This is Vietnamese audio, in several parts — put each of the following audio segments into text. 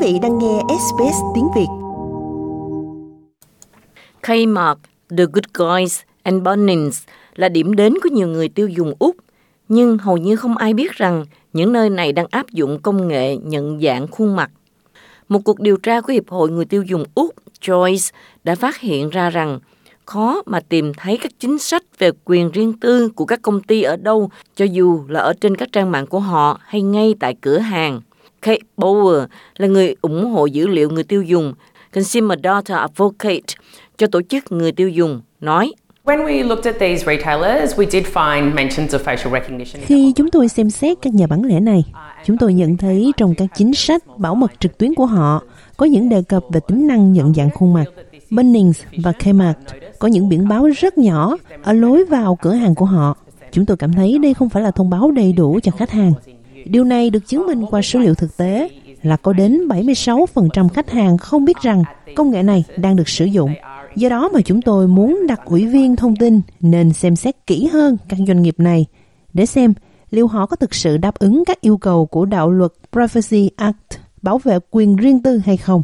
vị đang nghe SBS tiếng Việt. Kmart, The Good Guys and Bunnings là điểm đến của nhiều người tiêu dùng Úc, nhưng hầu như không ai biết rằng những nơi này đang áp dụng công nghệ nhận dạng khuôn mặt. Một cuộc điều tra của Hiệp hội Người tiêu dùng Úc, Choice, đã phát hiện ra rằng khó mà tìm thấy các chính sách về quyền riêng tư của các công ty ở đâu, cho dù là ở trên các trang mạng của họ hay ngay tại cửa hàng. Kate Bauer là người ủng hộ dữ liệu người tiêu dùng, Consumer Data Advocate cho tổ chức người tiêu dùng, nói khi chúng tôi xem xét các nhà bán lẻ này, chúng tôi nhận thấy trong các chính sách bảo mật trực tuyến của họ có những đề cập về tính năng nhận dạng khuôn mặt. Bunnings và Kmart có những biển báo rất nhỏ ở lối vào cửa hàng của họ. Chúng tôi cảm thấy đây không phải là thông báo đầy đủ cho khách hàng. Điều này được chứng minh qua số liệu thực tế là có đến 76% khách hàng không biết rằng công nghệ này đang được sử dụng. Do đó mà chúng tôi muốn đặt ủy viên thông tin nên xem xét kỹ hơn các doanh nghiệp này để xem liệu họ có thực sự đáp ứng các yêu cầu của đạo luật Privacy Act, bảo vệ quyền riêng tư hay không.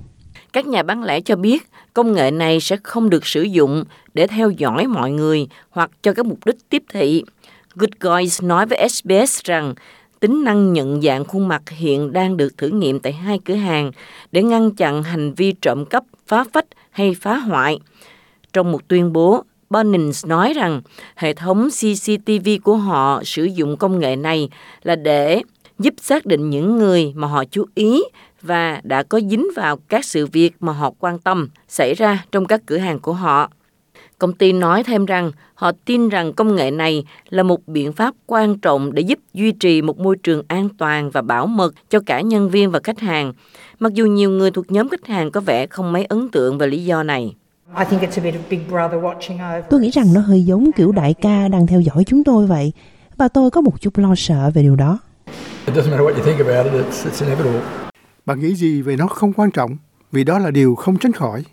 Các nhà bán lẻ cho biết công nghệ này sẽ không được sử dụng để theo dõi mọi người hoặc cho các mục đích tiếp thị. Good Guys nói với SBS rằng tính năng nhận dạng khuôn mặt hiện đang được thử nghiệm tại hai cửa hàng để ngăn chặn hành vi trộm cắp, phá phách hay phá hoại. Trong một tuyên bố, Bunnings nói rằng hệ thống CCTV của họ sử dụng công nghệ này là để giúp xác định những người mà họ chú ý và đã có dính vào các sự việc mà họ quan tâm xảy ra trong các cửa hàng của họ. Công ty nói thêm rằng họ tin rằng công nghệ này là một biện pháp quan trọng để giúp duy trì một môi trường an toàn và bảo mật cho cả nhân viên và khách hàng, mặc dù nhiều người thuộc nhóm khách hàng có vẻ không mấy ấn tượng về lý do này. Tôi nghĩ rằng nó hơi giống kiểu đại ca đang theo dõi chúng tôi vậy, và tôi có một chút lo sợ về điều đó. Bạn nghĩ gì về nó không quan trọng, vì đó là điều không tránh khỏi.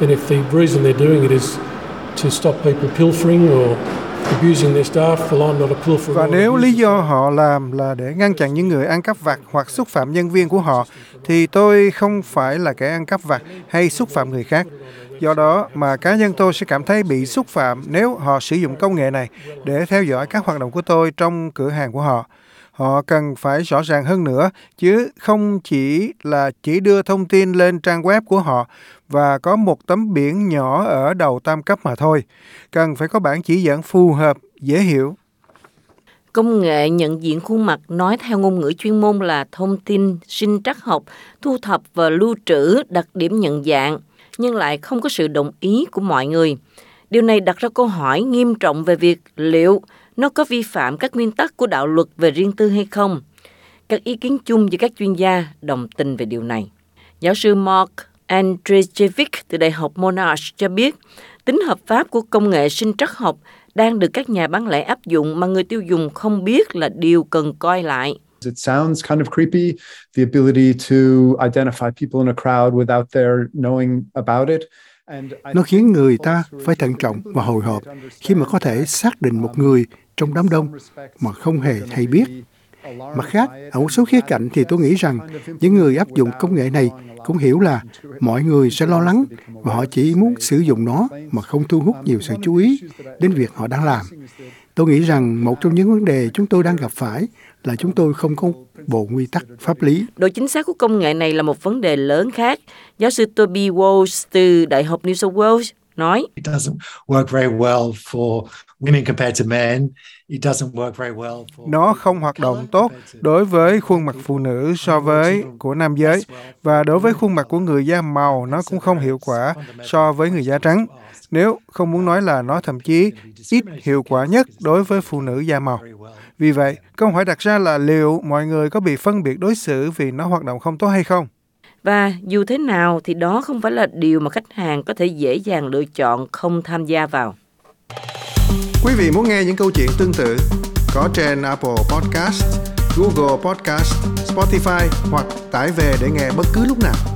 And if the reason they're doing it is to stop people pilfering or và nếu lý do họ làm là để ngăn chặn những người ăn cắp vặt hoặc xúc phạm nhân viên của họ, thì tôi không phải là kẻ ăn cắp vặt hay xúc phạm người khác. Do đó mà cá nhân tôi sẽ cảm thấy bị xúc phạm nếu họ sử dụng công nghệ này để theo dõi các hoạt động của tôi trong cửa hàng của họ họ cần phải rõ ràng hơn nữa chứ không chỉ là chỉ đưa thông tin lên trang web của họ và có một tấm biển nhỏ ở đầu tam cấp mà thôi. Cần phải có bản chỉ dẫn phù hợp, dễ hiểu. Công nghệ nhận diện khuôn mặt nói theo ngôn ngữ chuyên môn là thông tin sinh trắc học, thu thập và lưu trữ đặc điểm nhận dạng, nhưng lại không có sự đồng ý của mọi người. Điều này đặt ra câu hỏi nghiêm trọng về việc liệu nó có vi phạm các nguyên tắc của đạo luật về riêng tư hay không. Các ý kiến chung giữa các chuyên gia đồng tình về điều này. Giáo sư Mark Andrzejewicz từ Đại học Monash cho biết tính hợp pháp của công nghệ sinh trắc học đang được các nhà bán lẻ áp dụng mà người tiêu dùng không biết là điều cần coi lại. It sounds kind of creepy, the ability to identify people in a crowd without their knowing about it. Nó khiến người ta phải thận trọng và hồi hộp khi mà có thể xác định một người trong đám đông mà không hề hay biết. Mặt khác, ở một số khía cạnh thì tôi nghĩ rằng những người áp dụng công nghệ này cũng hiểu là mọi người sẽ lo lắng và họ chỉ muốn sử dụng nó mà không thu hút nhiều sự chú ý đến việc họ đang làm. Tôi nghĩ rằng một trong những vấn đề chúng tôi đang gặp phải là chúng tôi không có bộ quy tắc pháp lý. Độ chính xác của công nghệ này là một vấn đề lớn khác. Giáo sư Toby Walsh từ Đại học New South Wales nói. It doesn't work very well for women compared to men. It doesn't work very well for Nó không hoạt động tốt đối với khuôn mặt phụ nữ so với của nam giới và đối với khuôn mặt của người da màu nó cũng không hiệu quả so với người da trắng. Nếu không muốn nói là nó thậm chí ít hiệu quả nhất đối với phụ nữ da màu. Vì vậy, câu hỏi đặt ra là liệu mọi người có bị phân biệt đối xử vì nó hoạt động không tốt hay không? Và dù thế nào thì đó không phải là điều mà khách hàng có thể dễ dàng lựa chọn không tham gia vào. Quý vị muốn nghe những câu chuyện tương tự có trên Apple Podcast, Google Podcast, Spotify hoặc tải về để nghe bất cứ lúc nào.